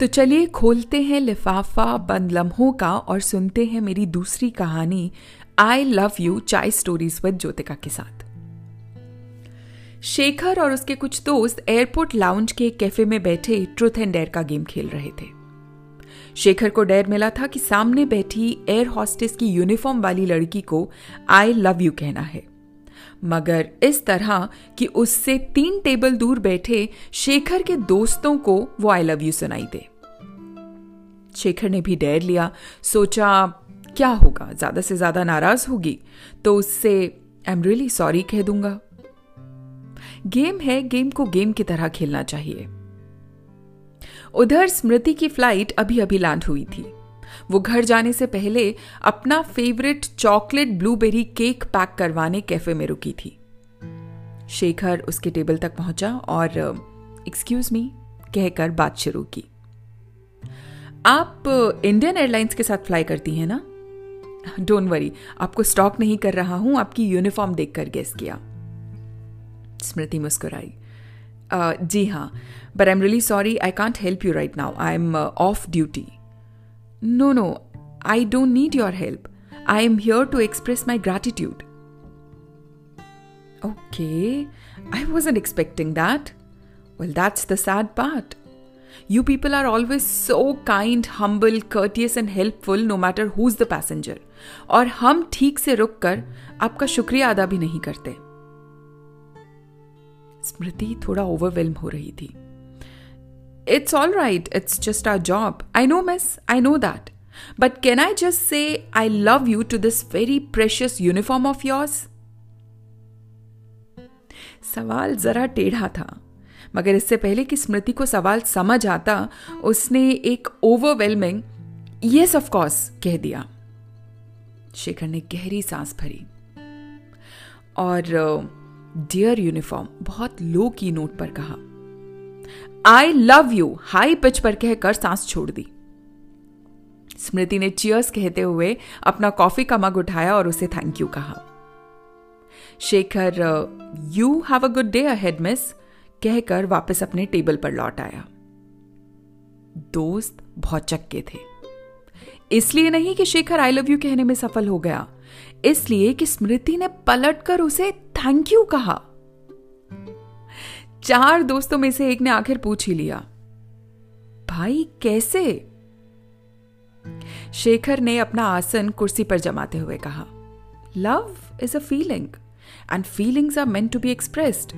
तो चलिए खोलते हैं लिफाफा बंद लम्हों का और सुनते हैं मेरी दूसरी कहानी I love you chai stories with Jyotika के साथ। शेखर और उसके कुछ दोस्त एयरपोर्ट लाउंज के कैफ़े में बैठे ट्रुथ एंड डेयर का गेम खेल रहे थे। शेखर को डेर मिला था कि सामने बैठी एयर हॉस्टेस की यूनिफॉर्म वाली लड़की को आई लव यू कहना है। मगर इस तरह कि उससे तीन टेबल दूर बैठे शेखर के दोस्तों को वो आई लव यू सुनाई दे। शेखर ने भी डेर लिया, सोचा, क्या होगा? ज़्यादा से ज़्यादा नाराज़ होगी तो उससे आई एम रियली सॉरी कह दूँगा। गेम है, गेम को गेम की तरह खेलना चाहिए। उधर स्मृति की फ़्लाइट अभी अभी लैंड हुई थी। वो घर जाने से पहले अपना favourite chocolate blueberry cake pack करवाने कैफ़े में रुकी थी। शेखर उसके टेबल तक पहुँचा और एक्सक्यूज मी कहकर बात शुरू की। आप इंडियन एयरलाइंस के साथ फ्लाई करती हैं ना? डोंट वरी आपको स्टॉक नहीं कर रहा हूँ, आपकी यूनिफॉर्म देखकर गेस किया। स्मृति मुस्कुराई। जी हाँ but I am really sorry I can't help you right now I am off duty no no I don't need your help I am here to express my gratitude okay I was an expecting that well that's the sad part you people are always so kind humble courteous and helpful no matter who is the passenger और हम ठीक से रुक कर आपका शुक्रिया अदा भी नहीं करते। स्मृति थोड़ा ओवरवेलम हो रही थी। It's all right it's just our job I know miss I know that but can I just say I love you to this very precious uniform of yours सवाल जरा टेढ़ा था। मगर इससे पहले कि स्मृति को सवाल समझ आता, उसने एक ओवरवेलमिंग यस ऑफ़ कोर्स कह दिया। शेखर ने गहरी सांस भरी। और डियर यूनिफॉर्म बहुत लो की नोट पर कहा। I love you high pitch पर कहकर सांस छोड़ दी। स्मृति ने चियर्स कहते हुए अपना कॉफ़ी का मग उठाया और उसे थैंक यू कहा। Shekhar you have a good day ahead miss कहकर वापस अपने टेबल पर लौट आया। दोस्त बहुत चक्के थे। इसलिए नहीं कि शेखर आई लव यू कहने में सफल हो गया, इसलिए कि स्मृति ने पलटकर उसे थैंक यू कहा। चार दोस्तों में से एक ने आखिर पूछ ही लिया, भाई, कैसे? शेखर ने अपना आसन कुर्सी पर जमाते हुए कहा, love is a feeling, and feelings are meant to be expressed.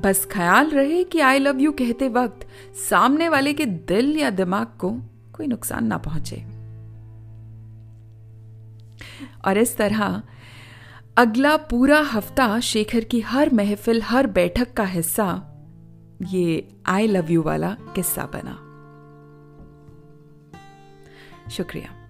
बस ख्याल रहे कि आई लव यू कहते वक्त सामने वाले के दिल या दिमाग को कोई नुकसान ना पहुँचे। और इस तरह अगला पूरा हफ़्ता शेखर की हर महफिल, हर बैठक का हिस्सा, ये आई लव यू वाला किस्सा बना। शुक्रिया।